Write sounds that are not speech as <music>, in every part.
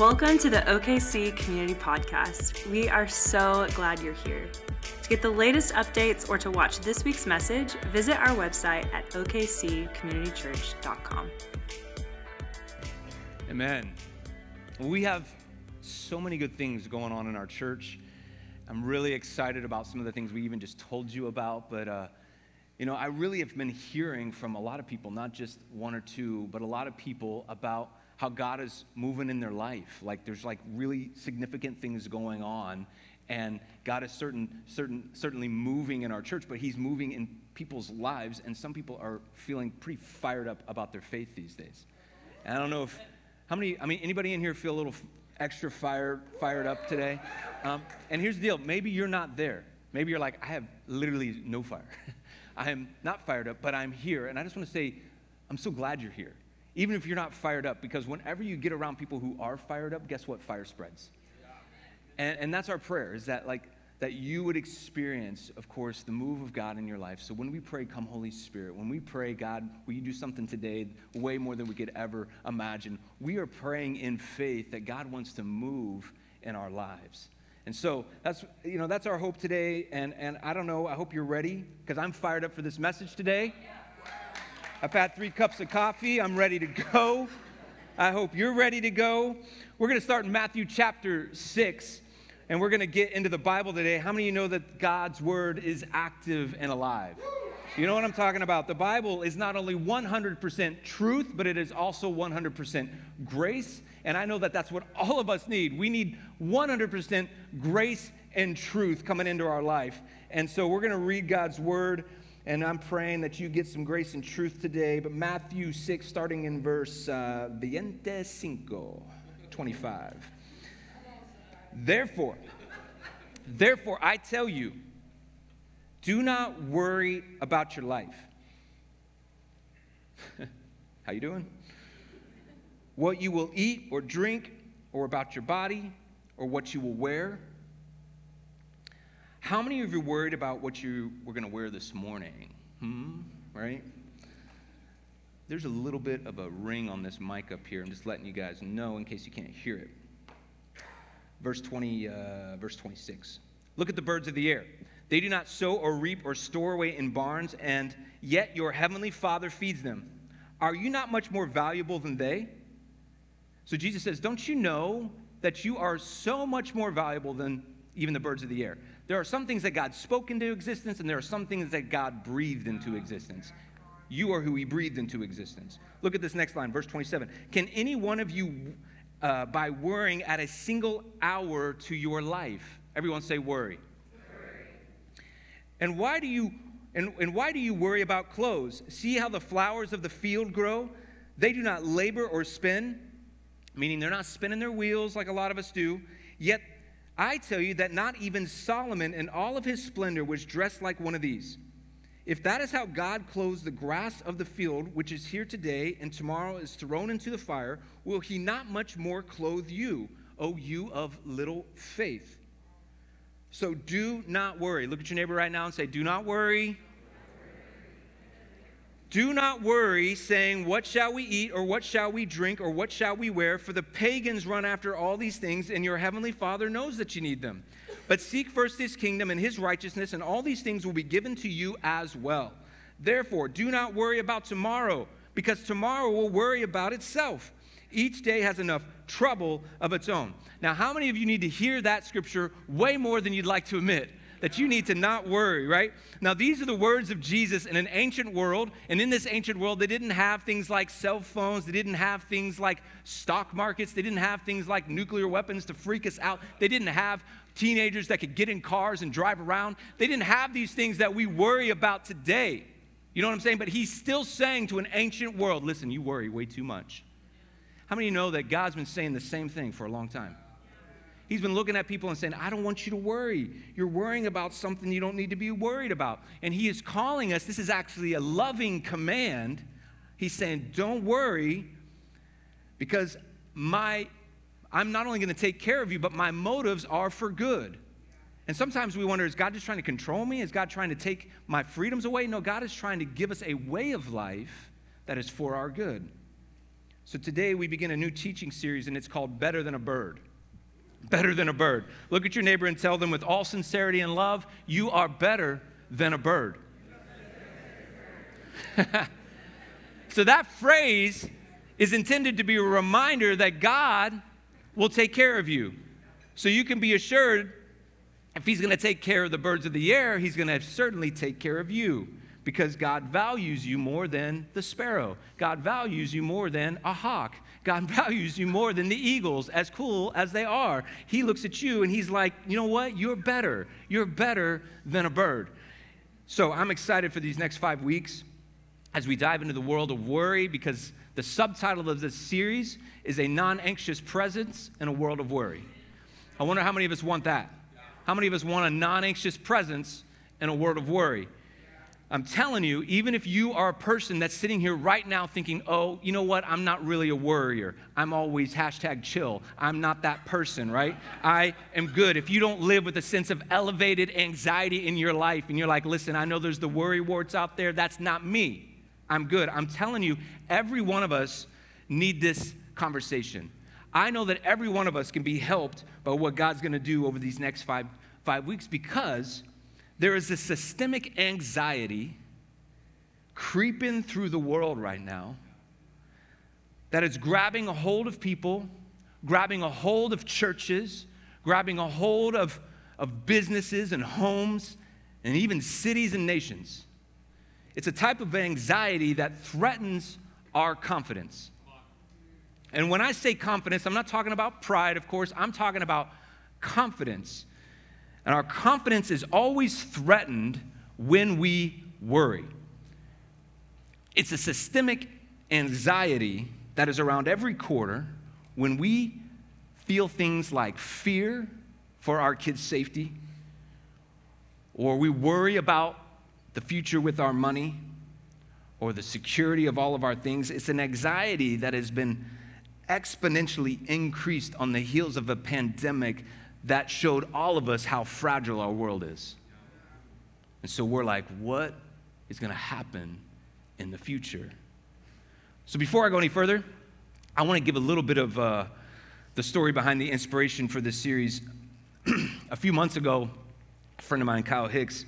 Welcome to the OKC Community Podcast. We are so glad you're here. To get the latest updates or to watch this week's message, visit our website at okccommunitychurch.com. Amen. We have so many good things going on in our church. I'm really excited about some of the things we even just told you about, but uh, you know, I really have been hearing from a lot of people, not just one or two, but a lot of people about how God is moving in their life. Like there's like really significant things going on, and God is certain, certain, certainly moving in our church, but He's moving in people's lives, and some people are feeling pretty fired up about their faith these days. And I don't know if how many. I mean, anybody in here feel a little extra fired fired up today? Um, and here's the deal: maybe you're not there. Maybe you're like, I have literally no fire. <laughs> I am not fired up, but I'm here, and I just want to say, I'm so glad you're here even if you're not fired up, because whenever you get around people who are fired up, guess what? Fire spreads. And, and that's our prayer, is that like that you would experience, of course, the move of God in your life. So when we pray, come Holy Spirit, when we pray, God, will you do something today way more than we could ever imagine? We are praying in faith that God wants to move in our lives. And so that's you know that's our hope today. And and I don't know, I hope you're ready, because I'm fired up for this message today. I've had three cups of coffee. I'm ready to go. I hope you're ready to go. We're going to start in Matthew chapter 6, and we're going to get into the Bible today. How many of you know that God's word is active and alive? You know what I'm talking about? The Bible is not only 100% truth, but it is also 100% grace. And I know that that's what all of us need. We need 100% grace and truth coming into our life. And so we're going to read God's word and I'm praying that you get some grace and truth today. But Matthew 6, starting in verse uh, 25. Therefore, therefore, I tell you, do not worry about your life. <laughs> How you doing? What you will eat or drink, or about your body, or what you will wear. How many of you are worried about what you were going to wear this morning? Hmm? Right? There's a little bit of a ring on this mic up here. I'm just letting you guys know in case you can't hear it. Verse 20, uh, verse 26. Look at the birds of the air. They do not sow or reap or store away in barns, and yet your heavenly Father feeds them. Are you not much more valuable than they? So Jesus says, Don't you know that you are so much more valuable than even the birds of the air? There are some things that God spoke into existence, and there are some things that God breathed into existence. You are who He breathed into existence. Look at this next line, verse 27. Can any one of you, uh, by worrying, add a single hour to your life? Everyone say worry. And why do you and, and why do you worry about clothes? See how the flowers of the field grow? They do not labor or spin, meaning they're not spinning their wheels like a lot of us do. Yet I tell you that not even Solomon in all of his splendor was dressed like one of these. If that is how God clothes the grass of the field, which is here today and tomorrow is thrown into the fire, will he not much more clothe you, O you of little faith? So do not worry. Look at your neighbor right now and say, Do not worry. Do not worry, saying, What shall we eat, or what shall we drink, or what shall we wear? For the pagans run after all these things, and your heavenly Father knows that you need them. But seek first his kingdom and his righteousness, and all these things will be given to you as well. Therefore, do not worry about tomorrow, because tomorrow will worry about itself. Each day has enough trouble of its own. Now, how many of you need to hear that scripture way more than you'd like to admit? That you need to not worry, right? Now, these are the words of Jesus in an ancient world. And in this ancient world, they didn't have things like cell phones, they didn't have things like stock markets, they didn't have things like nuclear weapons to freak us out, they didn't have teenagers that could get in cars and drive around. They didn't have these things that we worry about today. You know what I'm saying? But he's still saying to an ancient world, listen, you worry way too much. How many know that God's been saying the same thing for a long time? He's been looking at people and saying, I don't want you to worry. You're worrying about something you don't need to be worried about. And He is calling us, this is actually a loving command. He's saying, Don't worry, because my I'm not only going to take care of you, but my motives are for good. And sometimes we wonder, is God just trying to control me? Is God trying to take my freedoms away? No, God is trying to give us a way of life that is for our good. So today we begin a new teaching series, and it's called Better Than a Bird. Better than a bird. Look at your neighbor and tell them with all sincerity and love, you are better than a bird. <laughs> so that phrase is intended to be a reminder that God will take care of you. So you can be assured if He's going to take care of the birds of the air, He's going to certainly take care of you because God values you more than the sparrow. God values you more than a hawk. God <laughs> values you more than the eagles, as cool as they are. He looks at you and he's like, you know what? You're better. You're better than a bird. So I'm excited for these next five weeks as we dive into the world of worry because the subtitle of this series is A Non Anxious Presence in a World of Worry. I wonder how many of us want that? How many of us want a non anxious presence in a world of worry? I'm telling you, even if you are a person that's sitting here right now thinking, oh, you know what, I'm not really a worrier. I'm always hashtag chill. I'm not that person, right? I am good. If you don't live with a sense of elevated anxiety in your life and you're like, listen, I know there's the worry warts out there, that's not me. I'm good. I'm telling you, every one of us need this conversation. I know that every one of us can be helped by what God's gonna do over these next five, five weeks because there is a systemic anxiety creeping through the world right now that is grabbing a hold of people, grabbing a hold of churches, grabbing a hold of, of businesses and homes, and even cities and nations. It's a type of anxiety that threatens our confidence. And when I say confidence, I'm not talking about pride, of course, I'm talking about confidence. And our confidence is always threatened when we worry. It's a systemic anxiety that is around every quarter when we feel things like fear for our kids' safety, or we worry about the future with our money, or the security of all of our things. It's an anxiety that has been exponentially increased on the heels of a pandemic that showed all of us how fragile our world is. And so we're like, what is going to happen in the future? So before I go any further, I want to give a little bit of uh, the story behind the inspiration for this series. <clears throat> a few months ago, a friend of mine, Kyle Hicks,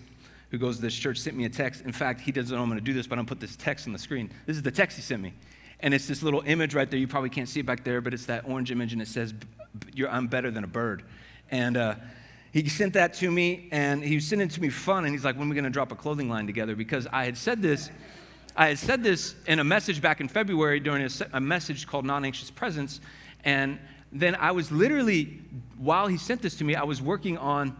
who goes to this church, sent me a text. In fact, he doesn't know I'm going to do this, but I'm going to put this text on the screen. This is the text he sent me. And it's this little image right there. You probably can't see it back there, but it's that orange image, and it says, I'm better than a bird. And uh, he sent that to me, and he was sending it to me fun. And he's like, when are we going to drop a clothing line together? Because I had said this. I had said this in a message back in February during a, a message called Non Anxious Presence. And then I was literally, while he sent this to me, I was working on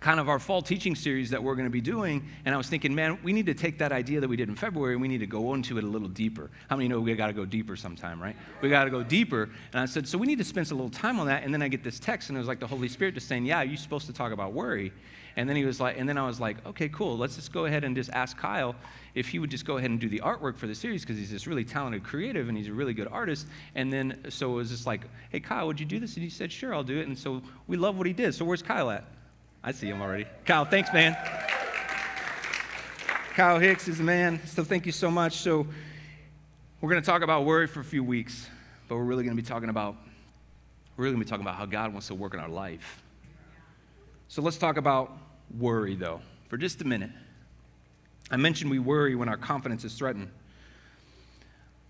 kind of our fall teaching series that we're going to be doing. And I was thinking, man, we need to take that idea that we did in February and we need to go into it a little deeper. How many know we got to go deeper sometime, right? We got to go deeper. And I said, so we need to spend a little time on that. And then I get this text, and it was like the Holy Spirit just saying, yeah, you're supposed to talk about worry. And then he was like, and then I was like, okay, cool. Let's just go ahead and just ask Kyle if he would just go ahead and do the artwork for the series because he's this really talented creative and he's a really good artist. And then so it was just like, hey, Kyle, would you do this? And he said, sure, I'll do it. And so we love what he did. So where's Kyle at? I see him already. Kyle, thanks, man. Kyle Hicks is the man. So thank you so much. So we're going to talk about worry for a few weeks, but we're really going to be talking about we're really going to be talking about how God wants to work in our life. So let's talk about worry though for just a minute. I mentioned we worry when our confidence is threatened.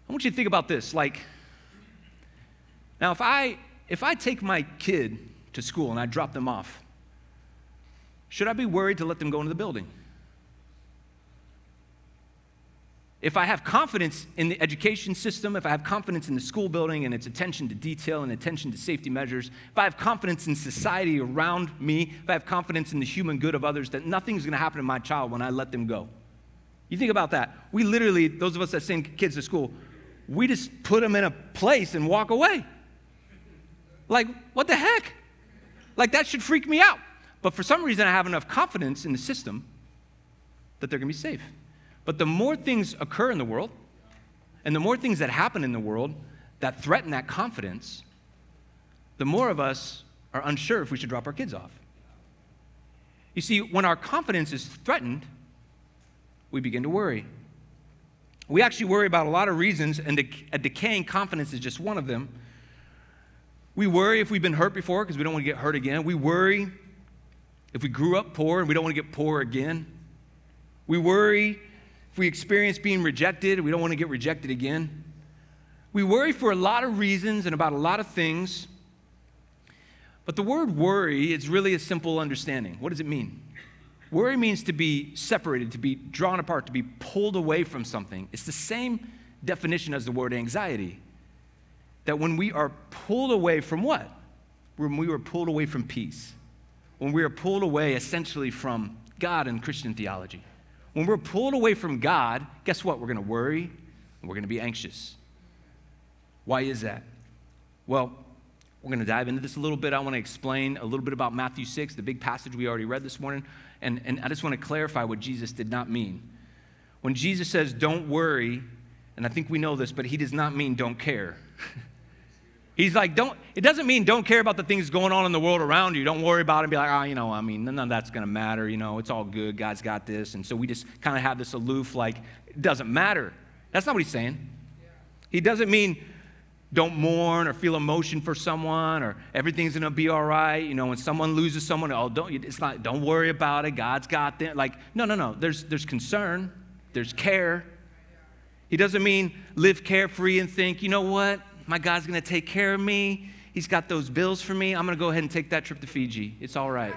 I want you to think about this like now if I if I take my kid to school and I drop them off should I be worried to let them go into the building? If I have confidence in the education system, if I have confidence in the school building and its attention to detail and attention to safety measures, if I have confidence in society around me, if I have confidence in the human good of others, that nothing's gonna happen to my child when I let them go. You think about that. We literally, those of us that send kids to school, we just put them in a place and walk away. Like, what the heck? Like, that should freak me out. But for some reason, I have enough confidence in the system that they're going to be safe. But the more things occur in the world, and the more things that happen in the world that threaten that confidence, the more of us are unsure if we should drop our kids off. You see, when our confidence is threatened, we begin to worry. We actually worry about a lot of reasons, and a decaying confidence is just one of them. We worry if we've been hurt before because we don't want to get hurt again. We worry if we grew up poor and we don't want to get poor again. We worry if we experience being rejected we don't want to get rejected again. We worry for a lot of reasons and about a lot of things. But the word worry is really a simple understanding. What does it mean? Worry means to be separated, to be drawn apart, to be pulled away from something. It's the same definition as the word anxiety. That when we are pulled away from what? When we were pulled away from peace. When we are pulled away essentially from God and Christian theology. When we're pulled away from God, guess what? We're going to worry and we're going to be anxious. Why is that? Well, we're going to dive into this a little bit. I want to explain a little bit about Matthew 6, the big passage we already read this morning. And, and I just want to clarify what Jesus did not mean. When Jesus says, don't worry, and I think we know this, but he does not mean don't care. <laughs> He's like, don't, it doesn't mean don't care about the things going on in the world around you. Don't worry about it and be like, oh, you know, I mean, none of that's going to matter. You know, it's all good. God's got this. And so we just kind of have this aloof, like, it doesn't matter. That's not what he's saying. He doesn't mean don't mourn or feel emotion for someone or everything's going to be all right. You know, when someone loses someone, oh, don't, it's not, don't worry about it. God's got them. Like, no, no, no. There's, there's concern, there's care. He doesn't mean live carefree and think, you know what? My God's to take care of me. He's got those bills for me. I'm to go ahead and take that trip to Fiji. It's all right.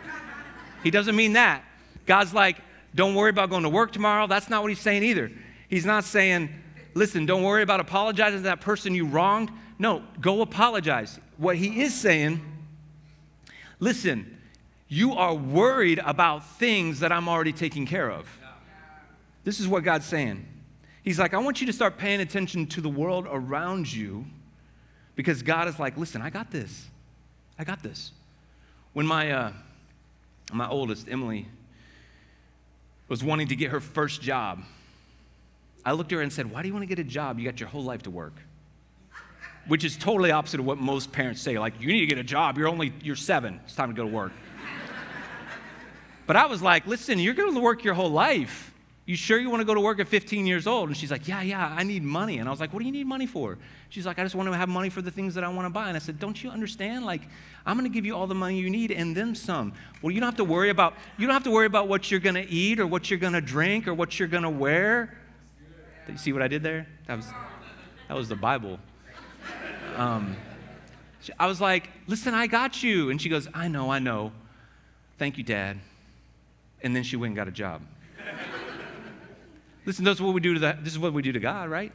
he doesn't mean that. God's like, don't worry about going to work tomorrow. That's not what he's saying either. He's not saying, listen, don't worry about apologizing to that person you wronged. No, go apologize. What he is saying, listen, you are worried about things that I'm already taking care of. This is what God's saying. He's like, I want you to start paying attention to the world around you because God is like, listen, I got this. I got this. When my, uh, my oldest, Emily, was wanting to get her first job, I looked at her and said, Why do you want to get a job? You got your whole life to work which is totally opposite of what most parents say. Like, you need to get a job. You're only, you're seven. It's time to go to work. <laughs> but I was like, listen, you're going to work your whole life. You sure you want to go to work at 15 years old? And she's like, yeah, yeah, I need money. And I was like, what do you need money for? She's like, I just want to have money for the things that I want to buy. And I said, don't you understand? Like, I'm going to give you all the money you need and then some. Well, you don't have to worry about, you don't have to worry about what you're going to eat or what you're going to drink or what you're going to wear. You see what I did there? That was, that was the Bible. Um, I was like, listen, I got you. And she goes, I know, I know. Thank you, Dad. And then she went and got a job. Listen, this is what we do to that. This is what we do to God, right?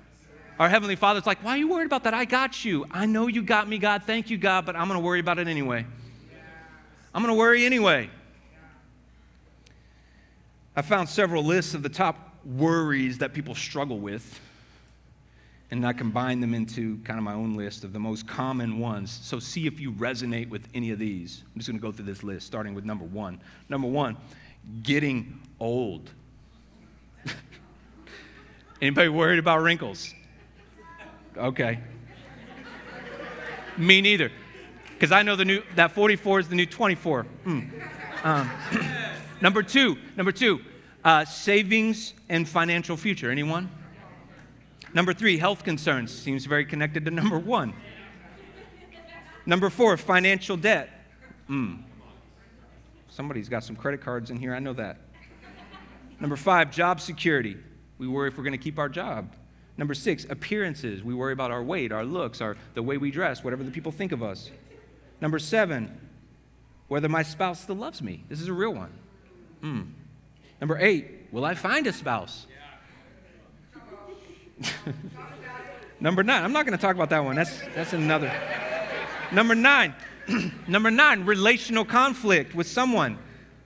Our Heavenly Father's like, why are you worried about that? I got you. I know you got me, God. Thank you, God, but I'm going to worry about it anyway. I'm going to worry anyway. I found several lists of the top worries that people struggle with and I combined them into kind of my own list of the most common ones. So see if you resonate with any of these. I'm just going to go through this list, starting with number one. Number one, getting old. Anybody worried about wrinkles? Okay. Me neither. Because I know the new that 44 is the new 24. Mm. Um, <clears throat> number two, number two, uh, savings and financial future. Anyone? Number three, health concerns. Seems very connected to number one. Number four, financial debt. Mm. Somebody's got some credit cards in here, I know that. Number five, job security. We worry if we're going to keep our job. Number six, appearances. We worry about our weight, our looks, our, the way we dress, whatever the people think of us. Number seven, whether my spouse still loves me. This is a real one. Mm. Number eight, will I find a spouse? <laughs> Number nine. I'm not going to talk about that one. That's, that's another. Number nine. <clears throat> Number nine, relational conflict with someone.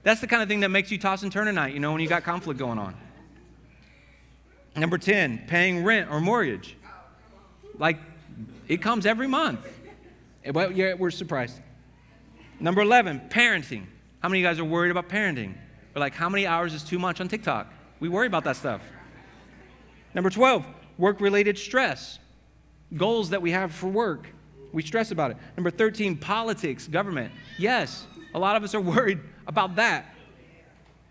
That's the kind of thing that makes you toss and turn at night, you know, when you got conflict going on. Number 10, paying rent or mortgage. Like, it comes every month. Eh, well, yeah, we're surprised. Number 11, parenting. How many of you guys are worried about parenting? Or like, how many hours is too much on TikTok? We worry about that stuff. Number 12, work related stress, goals that we have for work. We stress about it. Number 13, politics, government. Yes, a lot of us are <laughs> worried about that.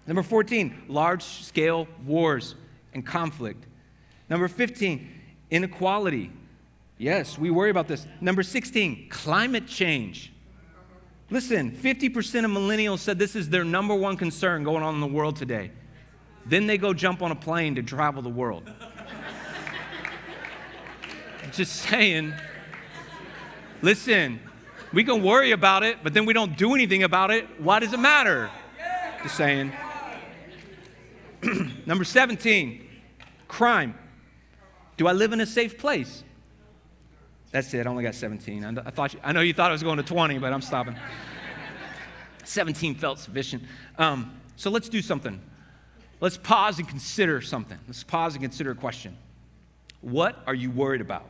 Number 14, large scale wars and conflict. Number 15, inequality. Yes, we worry about this. Number 16, climate change. Listen, 50% of millennials said this is their number one concern going on in the world today. Then they go jump on a plane to travel the world. <laughs> Just saying. Listen, we can worry about it, but then we don't do anything about it. Why does it matter? Just saying. Number 17, crime. Do I live in a safe place? That's it. I only got 17. I, thought you, I know you thought I was going to 20, but I'm stopping. <laughs> 17 felt sufficient. Um, so let's do something. Let's pause and consider something. Let's pause and consider a question. What are you worried about?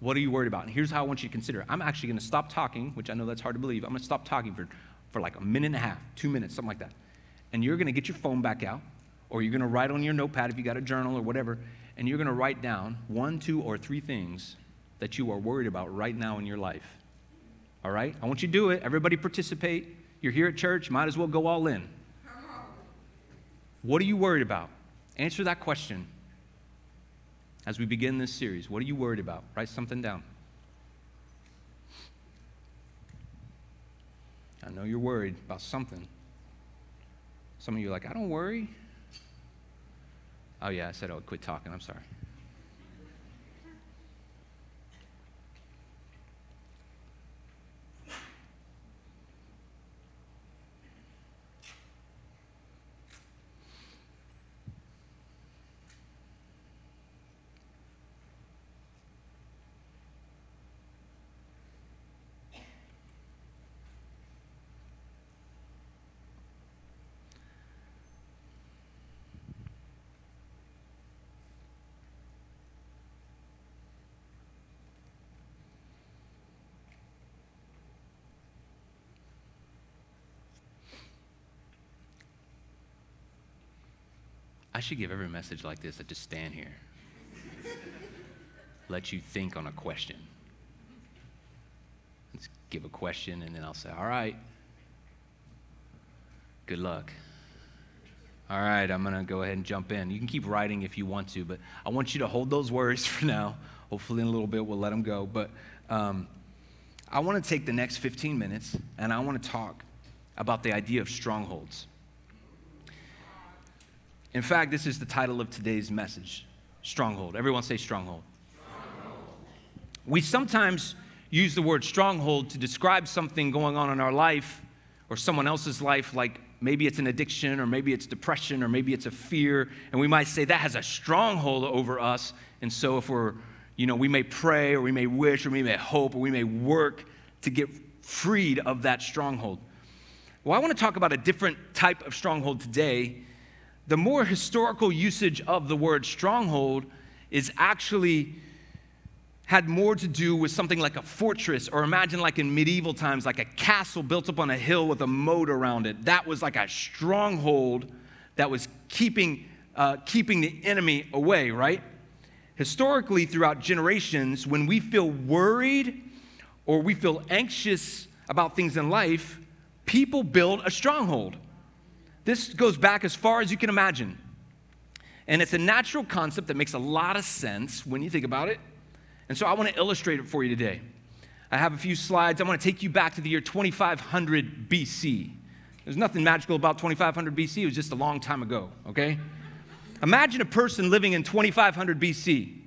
What are you worried about? And here's how I want you to consider. I'm actually going to stop talking, which I know that's hard to believe. I'm going to stop talking for, for like a minute and a half, two minutes, something like that. And you're going to get your phone back out, or you're going to write on your notepad if you got a journal or whatever, and you're going to write down one, two, or three things that you are worried about right now in your life. All right? I want you to do it. Everybody participate. You're here at church, might as well go all in. What are you worried about? Answer that question as we begin this series. What are you worried about? Write something down. I know you're worried about something. Some of you are like, I don't worry. Oh, yeah, I said I would quit talking. I'm sorry. I should give every message like this. I just stand here, let you think on a question. Let's give a question, and then I'll say, All right, good luck. All right, I'm going to go ahead and jump in. You can keep writing if you want to, but I want you to hold those words <laughs> for now. Hopefully, in a little bit, we'll let them go. But um, I want to take the next 15 minutes and I want to talk about the idea of strongholds. In fact, this is the title of today's message Stronghold. Everyone say stronghold. stronghold. We sometimes use the word stronghold to describe something going on in our life or someone else's life, like maybe it's an addiction or maybe it's depression or maybe it's a fear. And we might say that has a stronghold over us. And so if we're, you know, we may pray or we may wish or we may hope or we may work to get freed of that stronghold. Well, I want to talk about a different type of stronghold today the more historical usage of the word stronghold is actually had more to do with something like a fortress, or imagine like in medieval times, like a castle built up on a hill with a moat around it. That was like a stronghold that was keeping, uh, keeping the enemy away, right? Historically, throughout generations, when we feel worried or we feel anxious about things in life, people build a stronghold. This goes back as far as you can imagine. And it's a natural concept that makes a lot of sense when you think about it. And so I want to illustrate it for you today. I have a few slides. I want to take you back to the year 2500 BC. There's nothing magical about 2500 BC, it was just a long time ago, okay? Imagine a person living in 2500 BC.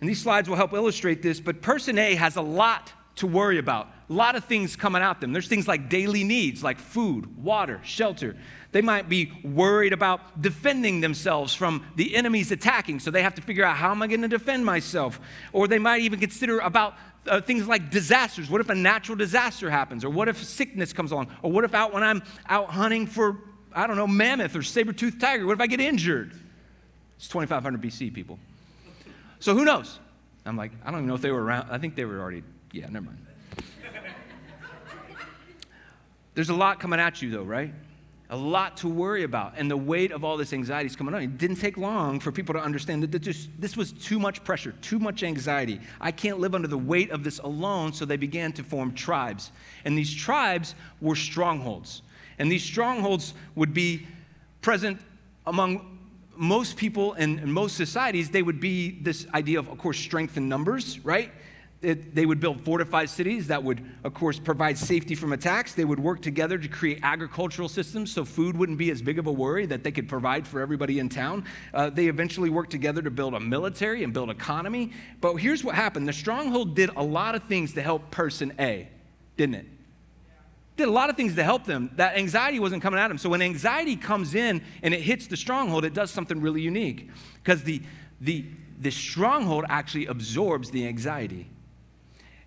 And these slides will help illustrate this, but person A has a lot to worry about. A lot of things coming at them. There's things like daily needs, like food, water, shelter. They might be worried about defending themselves from the enemies attacking, so they have to figure out how am I going to defend myself? Or they might even consider about uh, things like disasters. What if a natural disaster happens? Or what if sickness comes along? Or what if out when I'm out hunting for, I don't know, mammoth or saber-toothed tiger, what if I get injured? It's 2500 BC, people. So who knows? I'm like, I don't even know if they were around. I think they were already yeah, never mind. There's a lot coming at you, though, right? A lot to worry about. And the weight of all this anxiety is coming on. It didn't take long for people to understand that this, was too much pressure, too much anxiety. I can't live under the weight of this alone. So they began to form tribes. And these tribes were strongholds. And these strongholds would be present among most people in most societies, they would be this idea of, of course, strength in numbers, right? It, they would build fortified cities that would, of course, provide safety from attacks. They would work together to create agricultural systems so food wouldn't be as big of a worry that they could provide for everybody in town. Uh, they eventually worked together to build a military and build economy. But here's what happened the stronghold did a lot of things to help person A, didn't it? Did a lot of things to help them. That anxiety wasn't coming at them. So when anxiety comes in and it hits the stronghold, it does something really unique because the, the, the stronghold actually absorbs the anxiety.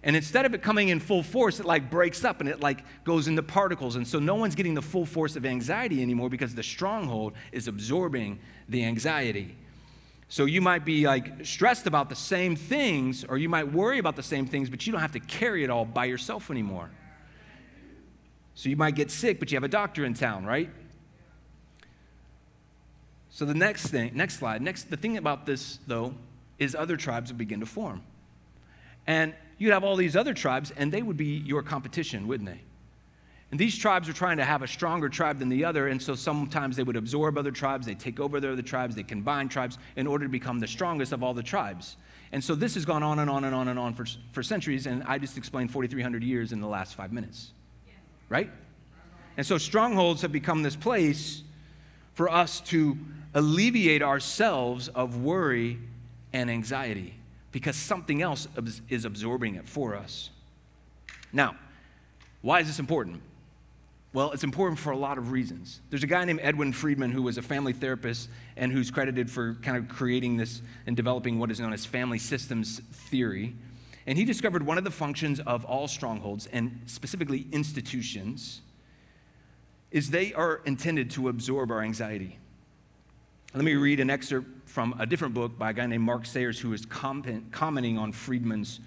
And instead of it coming in full force, it like breaks up and it like goes into particles. And so no one's getting the full force of anxiety anymore because the stronghold is absorbing the anxiety. So you might be like stressed about the same things or you might worry about the same things, but you don't have to carry it all by yourself anymore. So you might get sick, but you have a doctor in town, right? So the next thing, next slide, next the thing about this though is other tribes will begin to form. And you'd have all these other tribes, and they would be your competition, wouldn't they? And these tribes are trying to have a stronger tribe than the other, and so sometimes they would absorb other tribes, they take over the other tribes, they combine tribes in order to become the strongest of all the tribes. And so this has gone on and on and on and on for, for centuries, and I just explained 4,300 years in the last five minutes. Right? And so strongholds have become this place for us to alleviate ourselves of worry and anxiety because something else is absorbing it for us. Now, why is this important? Well, it's important for a lot of reasons. There's a guy named Edwin Friedman who was a family therapist and who's credited for kind of creating this and developing what is known as family systems theory. And he discovered one of the functions of all strongholds, and specifically institutions, is they are intended to absorb our anxiety. Let me read an excerpt from a different book by a guy named Mark Sayers, who is commenting on Friedman's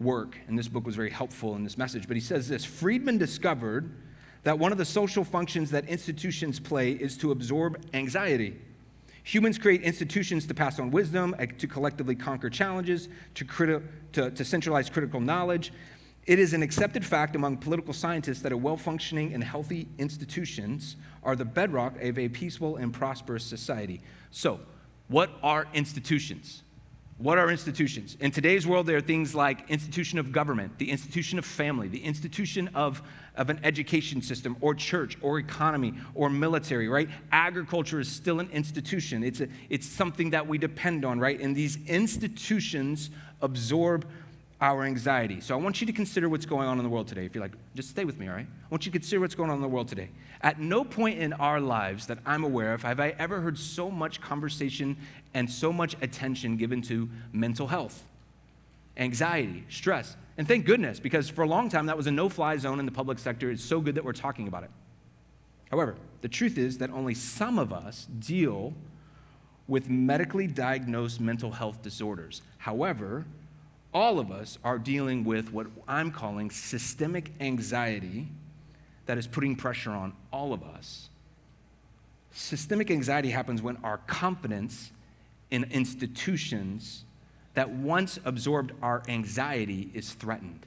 work. And this book was very helpful in this message. But he says this Friedman discovered that one of the social functions that institutions play is to absorb anxiety. Humans create institutions to pass on wisdom, eh, to collectively conquer challenges, to, criti- to, to centralize critical knowledge. It is an accepted fact among political scientists that a well functioning and healthy institutions are the bedrock of a peaceful and prosperous society. So, what are institutions? What are institutions? In today's world, there are things like institution of government, the institution of family, the institution of, of an education system, or church, or economy, or military, right? Agriculture is still an institution. It's, a, it's something that we depend on, right? And these institutions absorb our anxiety. So I want you to consider what's going on in the world today. If you're like, just stay with me, all right? I want you to consider what's going on in the world today. At no point in our lives that I'm aware of have I ever heard so much conversation and so much attention given to mental health, anxiety, stress. And thank goodness, because for a long time that was a no fly zone in the public sector. It's so good that we're talking about it. However, the truth is that only some of us deal with medically diagnosed mental health disorders. However, all of us are dealing with what I'm calling systemic anxiety that is putting pressure on all of us. Systemic anxiety happens when our confidence in institutions that once absorbed our anxiety is threatened.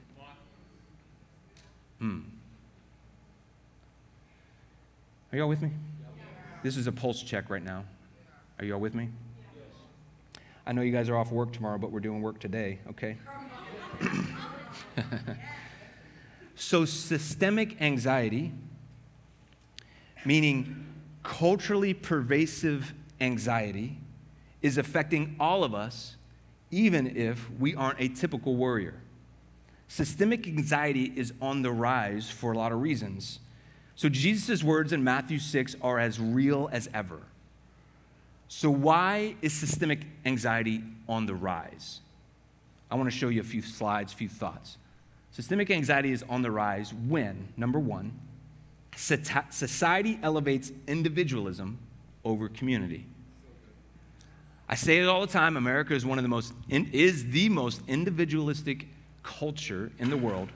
Hmm. Are y'all with me? This is a pulse check right now. Are y'all with me? I know you guys are off work tomorrow, but we're doing work today, okay? <coughs> so, systemic anxiety, meaning culturally pervasive anxiety, is affecting all of us, even if we aren't a typical worrier. Systemic anxiety is on the rise for a lot of reasons. So, Jesus' words in Matthew 6 are as real as ever. So, why is systemic anxiety on the rise? I want to show you a few slides, a few thoughts. Systemic anxiety is on the rise when, number one, society elevates individualism over community. I say it all the time America is one of the most is the most individualistic culture in the world.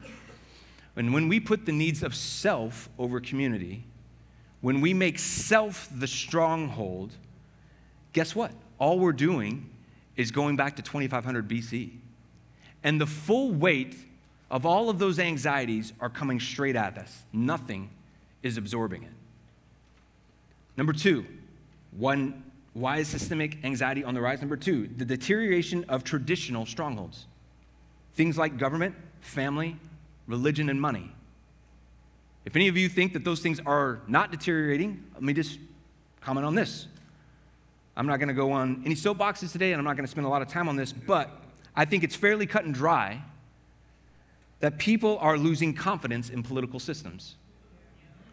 And when we put the needs of self over community, when we make self the stronghold, guess what? All we're doing is going back to 2500 BC. And the full weight of all of those anxieties are coming straight at us. Nothing is absorbing it. Number two, one Why is systemic anxiety on the rise? Number two, the deterioration of traditional strongholds. Things like government, family, religion, and money. If any of you think that those things are not deteriorating, let me just comment on this. I'm not going to go on any soapboxes today, and I'm not going to spend a lot of time on this, but I think it's fairly cut and dry that people are losing confidence in political systems.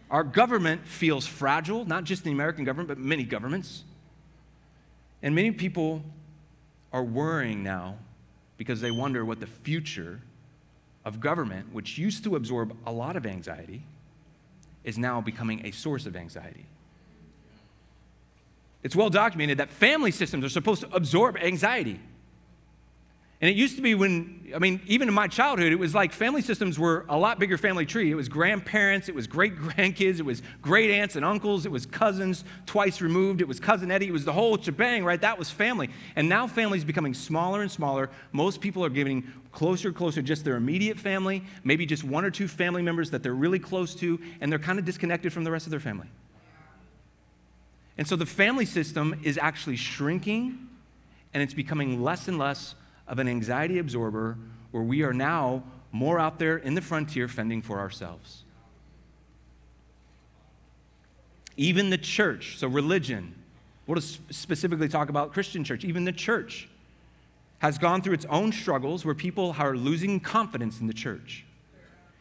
Our government feels fragile, not just the American government, but many governments. And many people are worrying now because they wonder what the future of government, which used to absorb a lot of anxiety, is now becoming a source of anxiety. It's well documented that family systems are supposed to absorb anxiety. And it used to be when, I mean, even in my childhood, it was like family systems were a lot bigger family tree. It was grandparents, it was great grandkids, it was great aunts and uncles, it was cousins twice removed, it was cousin Eddie, it was the whole shebang, right? That was family. And now family is becoming smaller and smaller. Most people are getting closer and closer, just their immediate family, maybe just one or two family members that they're really close to, and they're kind of disconnected from the rest of their family. And so the family system is actually shrinking and it's becoming less and less of an anxiety absorber where we are now more out there in the frontier fending for ourselves. Even the church, so religion, we'll specifically talk about Christian church, even the church has gone through its own struggles where people are losing confidence in the church.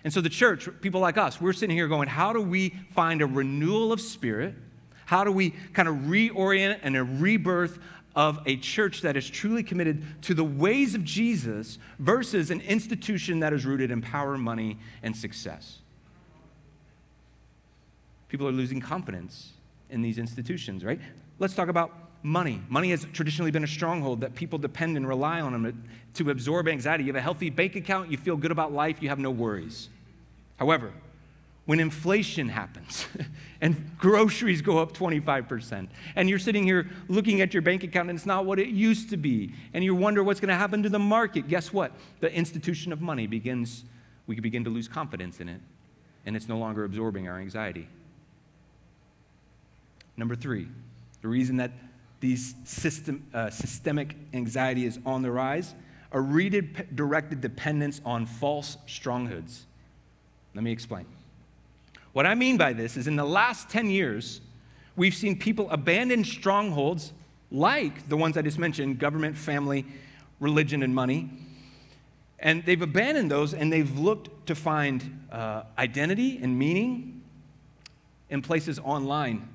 And so the church, people like us, we're sitting here going, how do we find a renewal of spirit? How do we kind of reorient and a rebirth of a church that is truly committed to the ways of Jesus versus an institution that is rooted in power, money, and success. People are losing confidence in these institutions, right? Let's talk about money. Money has traditionally been a stronghold that people depend and rely on to absorb anxiety. You have a healthy bank account, you feel good about life, you have no worries. However, when inflation happens <laughs> and groceries go up 25%, and you're sitting here looking at your bank account and it's not what it used to be, and you wonder what's going to happen to the market, guess what? The institution of money begins, we begin to lose confidence in it, and it's no longer absorbing our anxiety. Number three, the reason that these system, uh, systemic anxiety is on the rise, a redirected dependence on false strongholds. Let me explain. What I mean by this is in the last 10 years, we've seen people abandon strongholds like the ones I just mentioned government, family, religion, and money. And they've abandoned those and they've looked to find uh, identity and meaning in places online.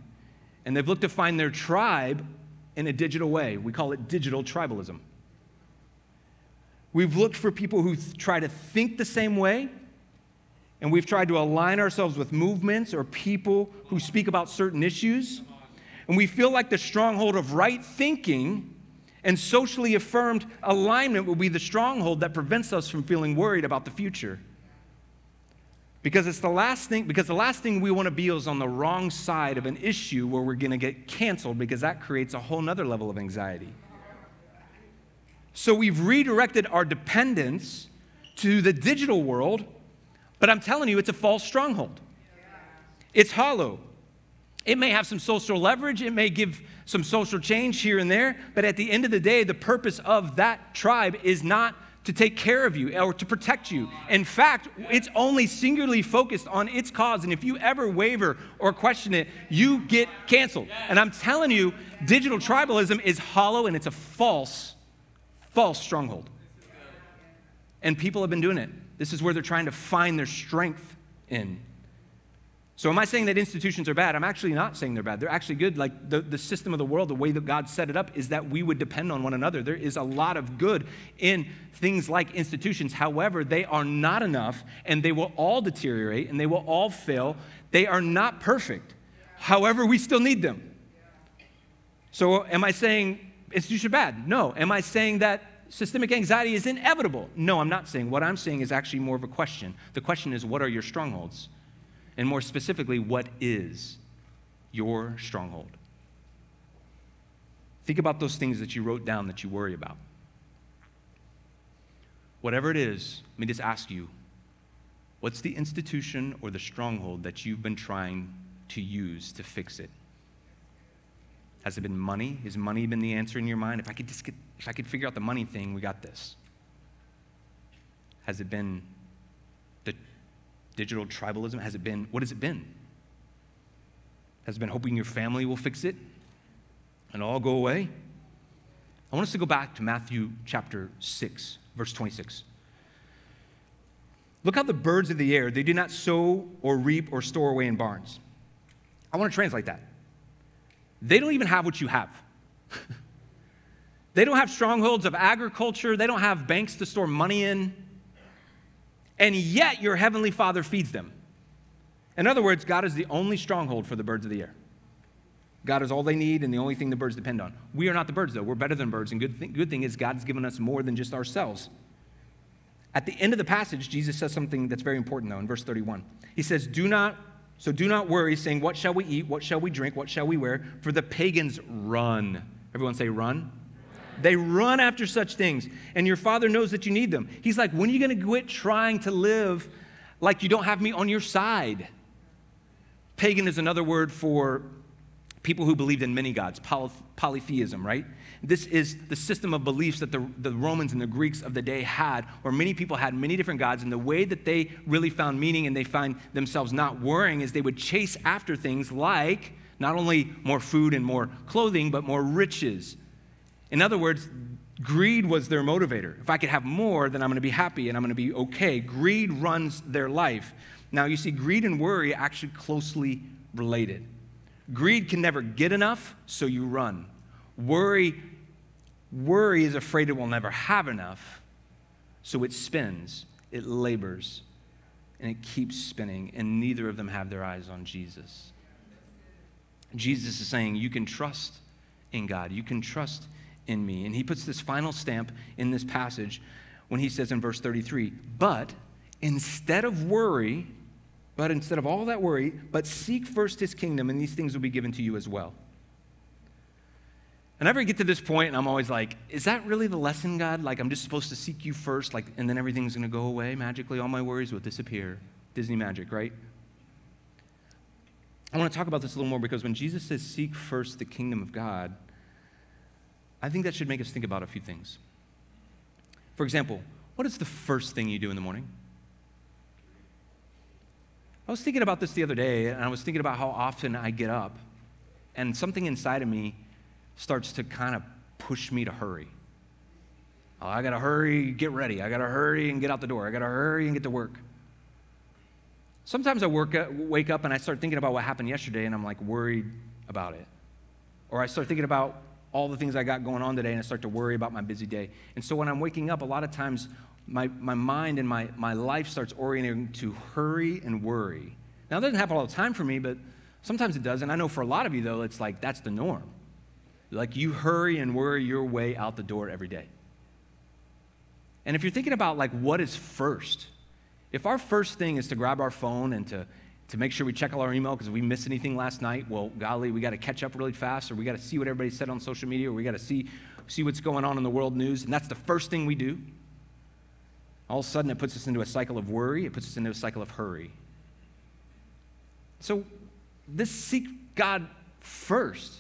And they've looked to find their tribe in a digital way. We call it digital tribalism. We've looked for people who th- try to think the same way and we've tried to align ourselves with movements or people who speak about certain issues. And we feel like the stronghold of right thinking and socially affirmed alignment will be the stronghold that prevents us from feeling worried about the future. Because it's the last thing, because the last thing we want to be is on the wrong side of an issue where we're going to get canceled because that creates a whole nother level of anxiety. So we've redirected our dependence to the digital world but I'm telling you, it's a false stronghold. It's hollow. It may have some social leverage, it may give some social change here and there, but at the end of the day, the purpose of that tribe is not to take care of you or to protect you. In fact, it's only singularly focused on its cause. And if you ever waver or question it, you get canceled. And I'm telling you, digital tribalism is hollow and it's a false, false stronghold. And people have been doing it. This is where they're trying to find their strength in. So, am I saying that institutions are bad? I'm actually not saying they're bad. They're actually good. Like the, the system of the world, the way that God set it up is that we would depend on one another. There is a lot of good in things like institutions. However, they are not enough and they will all deteriorate and they will all fail. They are not perfect. However, we still need them. So, am I saying institutions are bad? No. Am I saying that systemic anxiety is inevitable. No, I'm not saying. What I'm saying is actually more of a question. The question is, what are your strongholds? And more specifically, what is your stronghold? Think about those things that you wrote down that you worry about. Whatever it is, let me just ask you what's the institution or the stronghold that you've been trying to use to fix it? Has it been money? Has money been the answer in your mind? If I could just get, if I could figure out the money thing, we got this. Has it been the digital tribalism? Has it been, what has it been? Has it been hoping your family will fix it and all go away? I want us to go back to Matthew chapter 6, verse 26. Look how the birds of the air, they do not sow or reap or store away in barns. I want to translate that. They don't even have what you have. <laughs> they don't have strongholds of agriculture, they don't have banks to store money in. And yet your heavenly Father feeds them. In other words, God is the only stronghold for the birds of the air. God is all they need and the only thing the birds depend on. We are not the birds, though. We're better than birds. And good thing, good thing is, God's given us more than just ourselves. At the end of the passage, Jesus says something that's very important, though, in verse 31. He says, Do not, so do not worry, saying, What shall we eat? What shall we drink? What shall we wear? For the pagans run. Everyone say, Run. They run after such things, and your father knows that you need them. He's like, When are you going to quit trying to live like you don't have me on your side? Pagan is another word for people who believed in many gods, poly- polytheism, right? This is the system of beliefs that the, the Romans and the Greeks of the day had, where many people had many different gods, and the way that they really found meaning and they find themselves not worrying is they would chase after things like not only more food and more clothing, but more riches. In other words, greed was their motivator. If I could have more, then I'm going to be happy and I'm going to be okay. Greed runs their life. Now, you see, greed and worry are actually closely related. Greed can never get enough, so you run. Worry, worry is afraid it will never have enough, so it spins, it labors, and it keeps spinning, and neither of them have their eyes on Jesus. Jesus is saying, You can trust in God, you can trust in me. And he puts this final stamp in this passage when he says in verse 33 But instead of worry, but instead of all that worry, but seek first his kingdom, and these things will be given to you as well. And I ever get to this point, and I'm always like, is that really the lesson, God? Like, I'm just supposed to seek you first, like, and then everything's going to go away magically? All my worries will disappear. Disney magic, right? I want to talk about this a little more because when Jesus says, seek first the kingdom of God, I think that should make us think about a few things. For example, what is the first thing you do in the morning? I was thinking about this the other day, and I was thinking about how often I get up, and something inside of me starts to kind of push me to hurry. Oh, I gotta hurry, get ready. I gotta hurry and get out the door. I gotta hurry and get to work. Sometimes I work, wake up and I start thinking about what happened yesterday, and I'm like worried about it. Or I start thinking about all the things I got going on today, and I start to worry about my busy day. And so when I'm waking up, a lot of times my, my mind and my, my life starts orienting to hurry and worry. Now, it doesn't happen all the time for me, but sometimes it does. And I know for a lot of you, though, it's like that's the norm. Like you hurry and worry your way out the door every day. And if you're thinking about like what is first, if our first thing is to grab our phone and to, to make sure we check all our email because we missed anything last night, well, golly, we got to catch up really fast, or we got to see what everybody said on social media, or we got to see, see what's going on in the world news, and that's the first thing we do. All of a sudden, it puts us into a cycle of worry, it puts us into a cycle of hurry. So, this seek God first.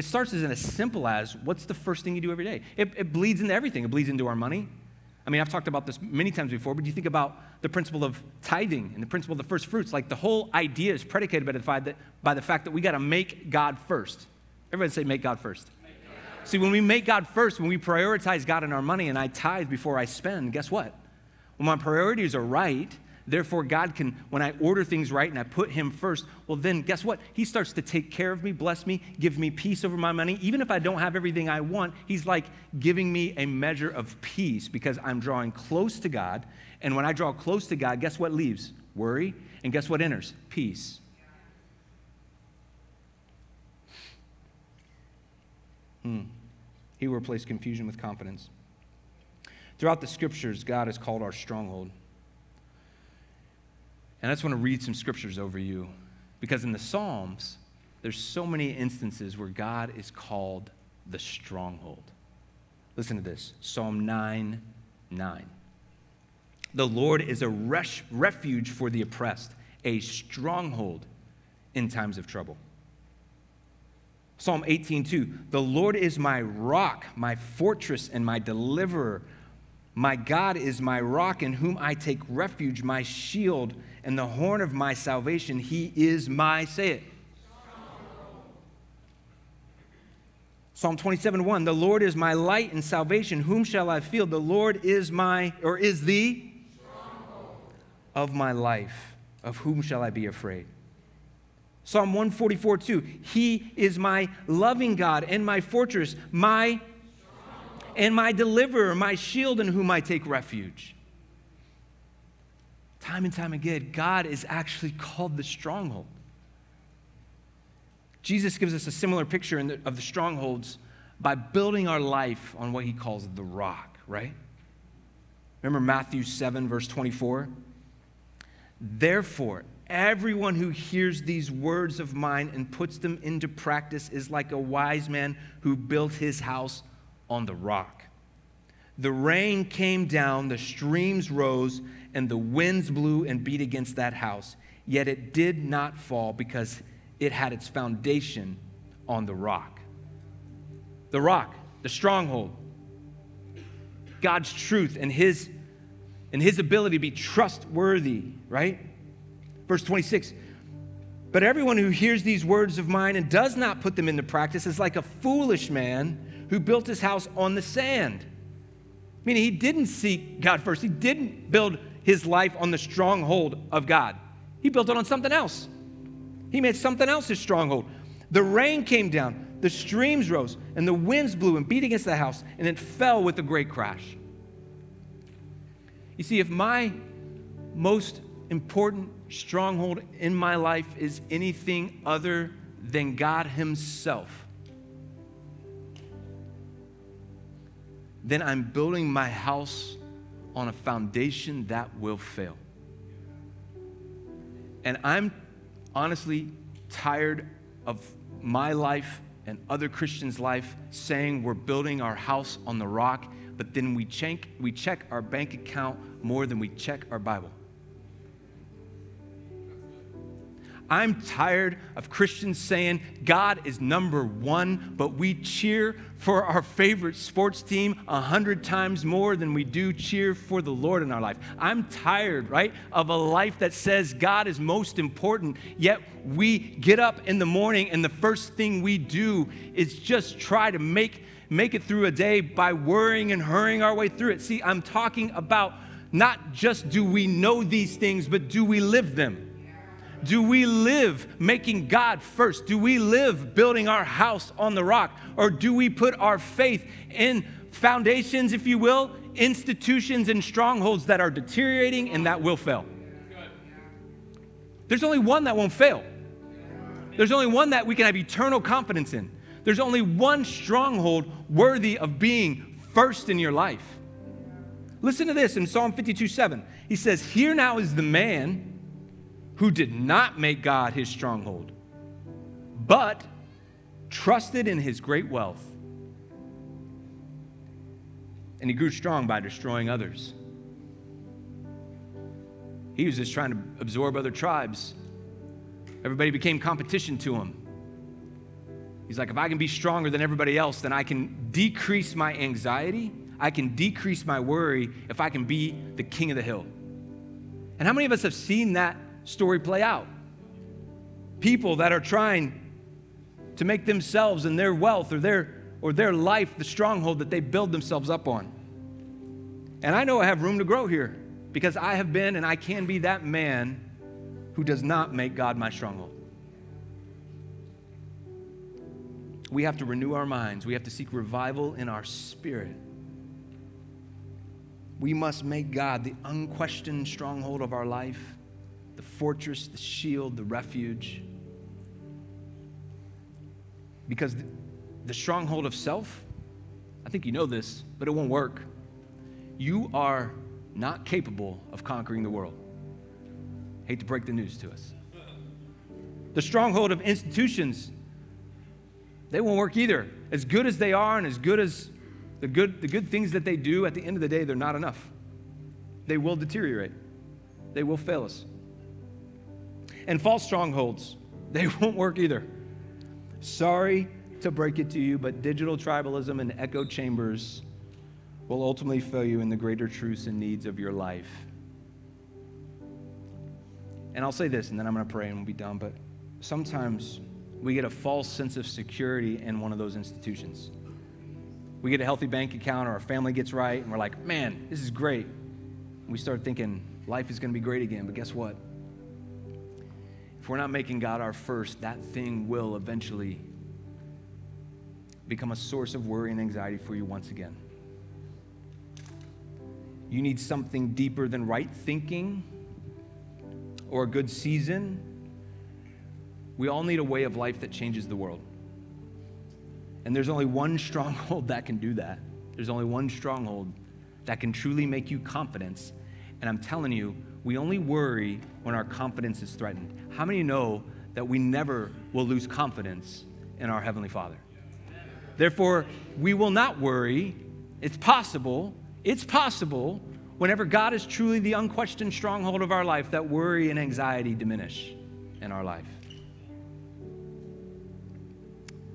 It starts as, in as simple as what's the first thing you do every day? It, it bleeds into everything. It bleeds into our money. I mean, I've talked about this many times before, but you think about the principle of tithing and the principle of the first fruits. Like the whole idea is predicated by the fact that, by the fact that we got to make God first. Everybody say, make God first. See, when we make God first, when we prioritize God in our money and I tithe before I spend, guess what? When my priorities are right, therefore God can, when I order things right and I put Him first, well, then guess what? He starts to take care of me, bless me, give me peace over my money. Even if I don't have everything I want, He's like giving me a measure of peace because I'm drawing close to God. And when I draw close to God, guess what leaves? Worry. And guess what enters? Peace. Hmm. He will replace confusion with confidence. Throughout the scriptures, God is called our stronghold. And I just want to read some scriptures over you because in the Psalms, there's so many instances where God is called the stronghold. Listen to this Psalm 9 9. The Lord is a res- refuge for the oppressed, a stronghold in times of trouble. Psalm 18, 2. The Lord is my rock, my fortress, and my deliverer. My God is my rock in whom I take refuge, my shield and the horn of my salvation. He is my, say it. Psalm 27, 1. The Lord is my light and salvation. Whom shall I fear? The Lord is my, or is the of my life. Of whom shall I be afraid? Psalm 144, 2. He is my loving God and my fortress, my and my deliverer, my shield in whom I take refuge. Time and time again, God is actually called the stronghold. Jesus gives us a similar picture the, of the strongholds by building our life on what he calls the rock, right? Remember Matthew 7, verse 24? Therefore, Everyone who hears these words of mine and puts them into practice is like a wise man who built his house on the rock. The rain came down, the streams rose, and the winds blew and beat against that house. Yet it did not fall because it had its foundation on the rock. The rock, the stronghold, God's truth and his, and his ability to be trustworthy, right? Verse 26 But everyone who hears these words of mine and does not put them into practice is like a foolish man who built his house on the sand. Meaning he didn't seek God first, he didn't build his life on the stronghold of God. He built it on something else. He made something else his stronghold. The rain came down, the streams rose, and the winds blew and beat against the house, and it fell with a great crash. You see, if my most important stronghold in my life is anything other than God Himself, then I'm building my house on a foundation that will fail. And I'm honestly tired of my life and other Christians' life saying we're building our house on the rock, but then we check, we check our bank account more than we check our Bible. I'm tired of Christians saying God is number one, but we cheer for our favorite sports team a hundred times more than we do cheer for the Lord in our life. I'm tired, right, of a life that says God is most important, yet we get up in the morning and the first thing we do is just try to make, make it through a day by worrying and hurrying our way through it. See, I'm talking about not just do we know these things, but do we live them? Do we live making God first? Do we live building our house on the rock? Or do we put our faith in foundations, if you will, institutions and strongholds that are deteriorating and that will fail? There's only one that won't fail. There's only one that we can have eternal confidence in. There's only one stronghold worthy of being first in your life. Listen to this in Psalm 52 7. He says, Here now is the man who did not make God his stronghold, but trusted in his great wealth. And he grew strong by destroying others. He was just trying to absorb other tribes. Everybody became competition to him. He's like, if I can be stronger than everybody else, then I can decrease my anxiety. I can decrease my worry if I can be the king of the hill. And how many of us have seen that story play out. People that are trying to make themselves and their wealth or their or their life the stronghold that they build themselves up on. And I know I have room to grow here because I have been and I can be that man who does not make God my stronghold. We have to renew our minds. We have to seek revival in our spirit. We must make God the unquestioned stronghold of our life fortress, the shield, the refuge. Because the stronghold of self, I think you know this, but it won't work. You are not capable of conquering the world. Hate to break the news to us. The stronghold of institutions, they won't work either. As good as they are and as good as the good, the good things that they do, at the end of the day, they're not enough. They will deteriorate, they will fail us and false strongholds. They <laughs> won't work either. Sorry, to break it to you, but digital tribalism and echo chambers will ultimately fail you in the greater truths and needs of your life. And I'll say this, and then I'm going to pray and we'll be done. But sometimes we get a false sense of security in one of those institutions. We get a healthy bank account, or our family gets right, and we're like, man, this is great. We start thinking life is going to be great again. But guess what? We're not making God our first, that thing will eventually become a source of worry and anxiety for you once again. You need something deeper than right thinking or a good season. We all need a way of life that changes the world. And there's only one stronghold <laughs> that can do that. There's only one stronghold that can truly make you confidence. And I'm telling you, we only worry when our confidence is threatened. How many know that we never will lose confidence in our Heavenly Father? Therefore, we will not worry. It's possible, it's possible, whenever God is truly the unquestioned stronghold of our life, that worry and anxiety diminish in our life.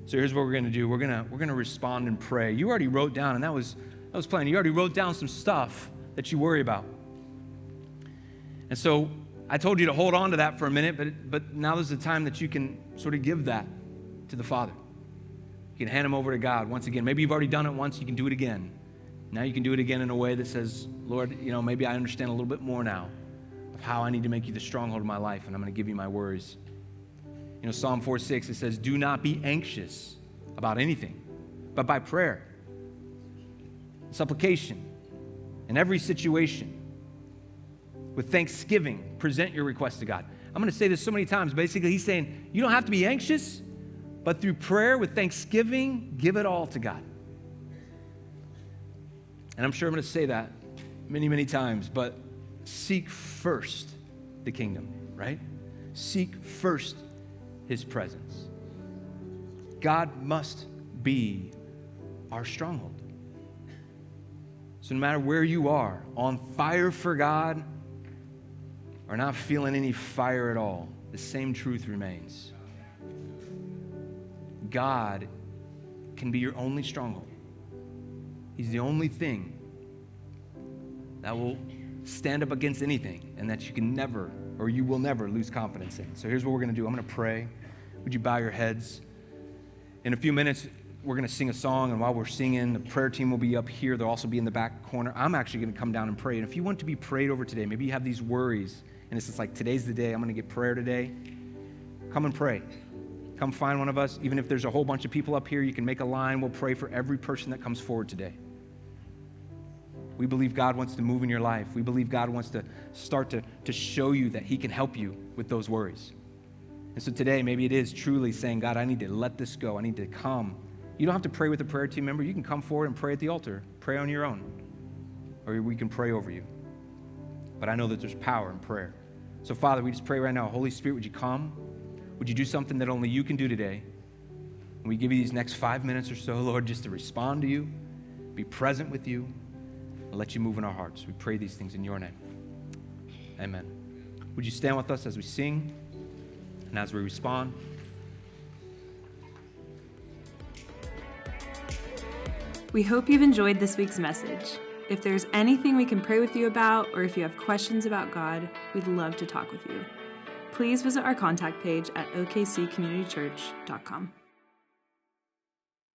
So here's what we're going to do. We're going to we're going to respond and pray. You already wrote down and that was that was plenty. You already wrote down some stuff that you worry about. And so I told you to hold on to that for a minute, but but now is the time that you can sort of give that to the Father. You can hand them over to God once again. Maybe you've already done it once, you can do it again. Now you can do it again in a way that says, Lord, you know, maybe I understand a little bit more now of how I need to make you the stronghold of my life, and I'm going to give you my worries. You know, Psalm 4 6, it says, Do not be anxious about anything, but by prayer, supplication, in every situation, with thanksgiving, present your request to God. I'm going to say this so many times. Basically, he's saying, You don't have to be anxious, but through prayer with thanksgiving, give it all to God. And I'm sure I'm going to say that many, many times, but seek first the kingdom, right? Seek first his presence. God must be our stronghold. So, no matter where you are, on fire for God or not feeling any fire at all, the same truth remains. God can be your only stronghold. He's the only thing that will stand up against anything and that you can never or you will never lose confidence in. So here's what we're going to do I'm going to pray. Would you bow your heads? In a few minutes, we're going to sing a song, and while we're singing, the prayer team will be up here. They'll also be in the back corner. I'm actually going to come down and pray. And if you want to be prayed over today, maybe you have these worries, and it's just like today's the day, I'm going to get prayer today. Come and pray. Come find one of us. Even if there's a whole bunch of people up here, you can make a line. We'll pray for every person that comes forward today. We believe God wants to move in your life. We believe God wants to start to, to show you that He can help you with those worries. And so today, maybe it is truly saying, God, I need to let this go. I need to come. You don't have to pray with a prayer team member. You can come forward and pray at the altar, pray on your own, or we can pray over you. But I know that there's power in prayer. So, Father, we just pray right now, Holy Spirit, would you come? Would you do something that only you can do today? And we give you these next five minutes or so, Lord, just to respond to you, be present with you, and let you move in our hearts. We pray these things in your name. Amen. Would you stand with us as we sing and as we respond? We hope you've enjoyed this week's message. If there's anything we can pray with you about, or if you have questions about God, we'd love to talk with you. Please visit our contact page at okccommunitychurch.com.